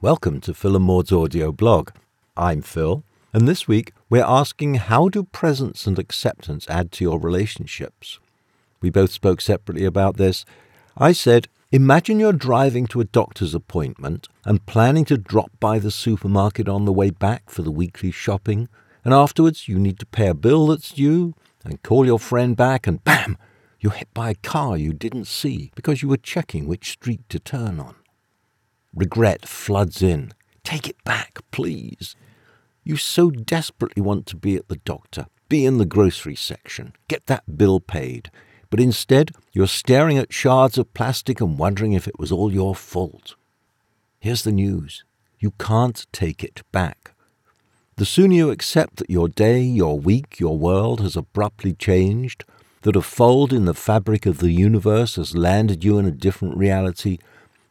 Welcome to Phil and Maud's audio blog. I'm Phil, and this week we're asking how do presence and acceptance add to your relationships? We both spoke separately about this. I said, Imagine you're driving to a doctor's appointment and planning to drop by the supermarket on the way back for the weekly shopping, and afterwards you need to pay a bill that's due and call your friend back, and bam! You're hit by a car you didn't see because you were checking which street to turn on. Regret floods in. Take it back, please. You so desperately want to be at the doctor, be in the grocery section, get that bill paid, but instead you're staring at shards of plastic and wondering if it was all your fault. Here's the news you can't take it back. The sooner you accept that your day, your week, your world has abruptly changed, that a fold in the fabric of the universe has landed you in a different reality,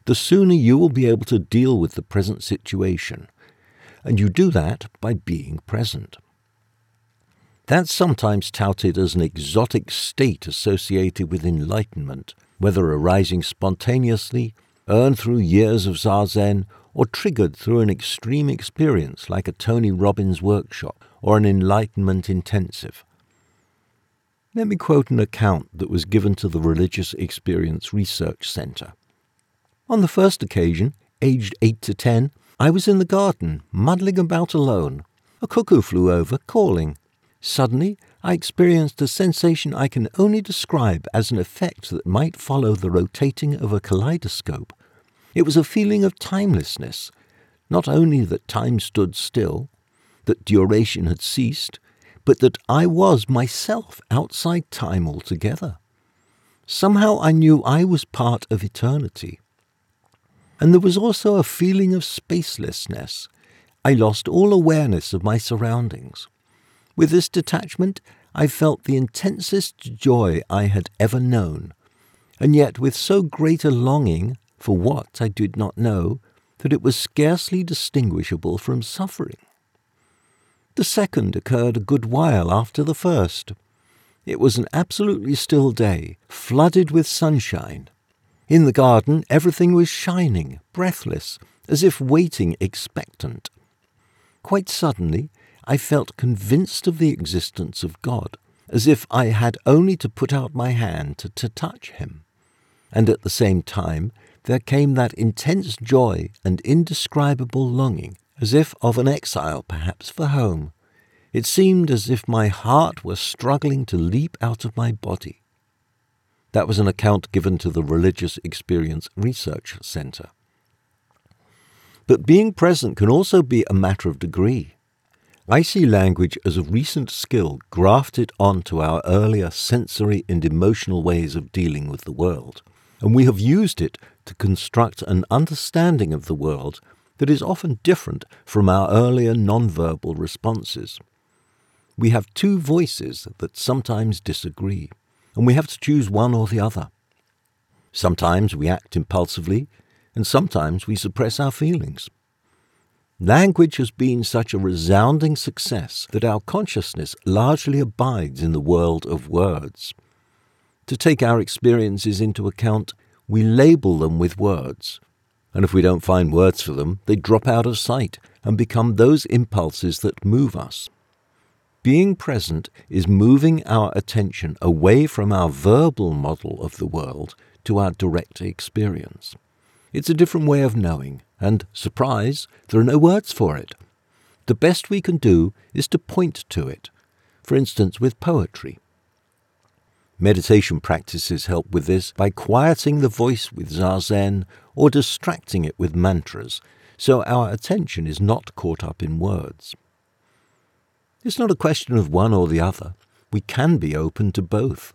the sooner you will be able to deal with the present situation. And you do that by being present. That's sometimes touted as an exotic state associated with enlightenment, whether arising spontaneously, earned through years of zazen, or triggered through an extreme experience like a Tony Robbins workshop or an enlightenment intensive. Let me quote an account that was given to the Religious Experience Research Center. On the first occasion, aged eight to ten, I was in the garden, muddling about alone. A cuckoo flew over, calling. Suddenly, I experienced a sensation I can only describe as an effect that might follow the rotating of a kaleidoscope. It was a feeling of timelessness, not only that time stood still, that duration had ceased, but that I was myself outside time altogether. Somehow I knew I was part of eternity. And there was also a feeling of spacelessness. I lost all awareness of my surroundings. With this detachment, I felt the intensest joy I had ever known, and yet with so great a longing for what I did not know that it was scarcely distinguishable from suffering. The second occurred a good while after the first. It was an absolutely still day, flooded with sunshine, in the garden, everything was shining, breathless, as if waiting expectant. Quite suddenly, I felt convinced of the existence of God, as if I had only to put out my hand to, to touch Him. And at the same time, there came that intense joy and indescribable longing, as if of an exile perhaps for home. It seemed as if my heart were struggling to leap out of my body. That was an account given to the Religious Experience Research Center. But being present can also be a matter of degree. I see language as a recent skill grafted onto our earlier sensory and emotional ways of dealing with the world, and we have used it to construct an understanding of the world that is often different from our earlier nonverbal responses. We have two voices that sometimes disagree and we have to choose one or the other. Sometimes we act impulsively, and sometimes we suppress our feelings. Language has been such a resounding success that our consciousness largely abides in the world of words. To take our experiences into account, we label them with words, and if we don't find words for them, they drop out of sight and become those impulses that move us. Being present is moving our attention away from our verbal model of the world to our direct experience. It's a different way of knowing, and, surprise, there are no words for it. The best we can do is to point to it, for instance, with poetry. Meditation practices help with this by quieting the voice with zazen or distracting it with mantras, so our attention is not caught up in words. It's not a question of one or the other. We can be open to both.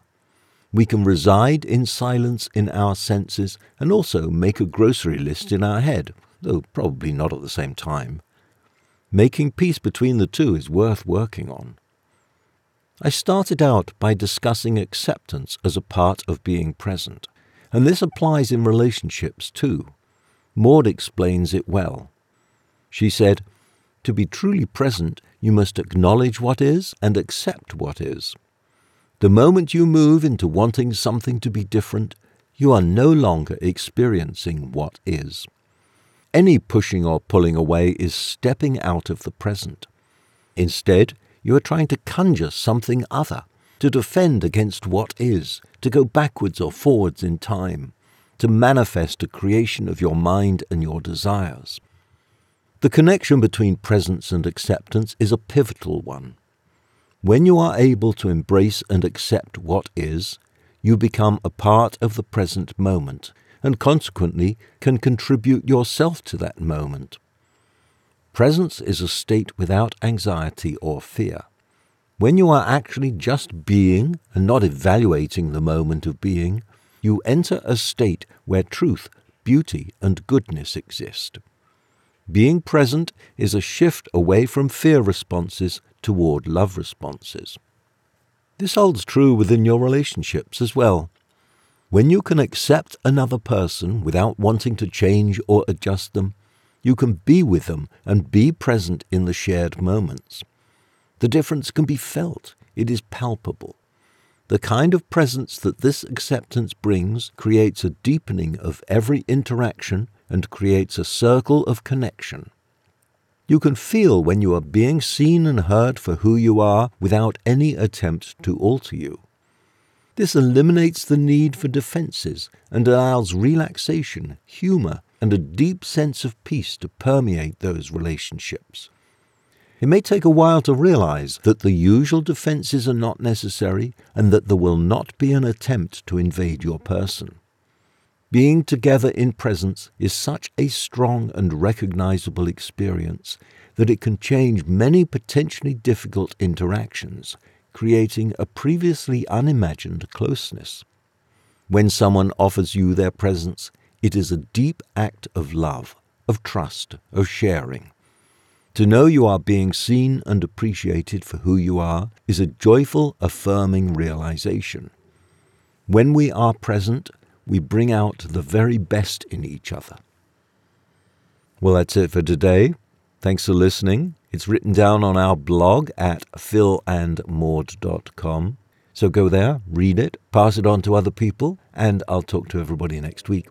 We can reside in silence in our senses and also make a grocery list in our head, though probably not at the same time. Making peace between the two is worth working on. I started out by discussing acceptance as a part of being present, and this applies in relationships too. Maud explains it well. She said, To be truly present you must acknowledge what is and accept what is. The moment you move into wanting something to be different, you are no longer experiencing what is. Any pushing or pulling away is stepping out of the present. Instead, you are trying to conjure something other, to defend against what is, to go backwards or forwards in time, to manifest a creation of your mind and your desires. The connection between presence and acceptance is a pivotal one. When you are able to embrace and accept what is, you become a part of the present moment and consequently can contribute yourself to that moment. Presence is a state without anxiety or fear. When you are actually just being and not evaluating the moment of being, you enter a state where truth, beauty, and goodness exist. Being present is a shift away from fear responses toward love responses. This holds true within your relationships as well. When you can accept another person without wanting to change or adjust them, you can be with them and be present in the shared moments. The difference can be felt, it is palpable. The kind of presence that this acceptance brings creates a deepening of every interaction and creates a circle of connection. You can feel when you are being seen and heard for who you are without any attempt to alter you. This eliminates the need for defenses and allows relaxation, humor, and a deep sense of peace to permeate those relationships. It may take a while to realize that the usual defenses are not necessary and that there will not be an attempt to invade your person. Being together in presence is such a strong and recognizable experience that it can change many potentially difficult interactions, creating a previously unimagined closeness. When someone offers you their presence, it is a deep act of love, of trust, of sharing. To know you are being seen and appreciated for who you are is a joyful, affirming realization. When we are present, we bring out the very best in each other. Well, that's it for today. Thanks for listening. It's written down on our blog at philandmaud.com. So go there, read it, pass it on to other people, and I'll talk to everybody next week.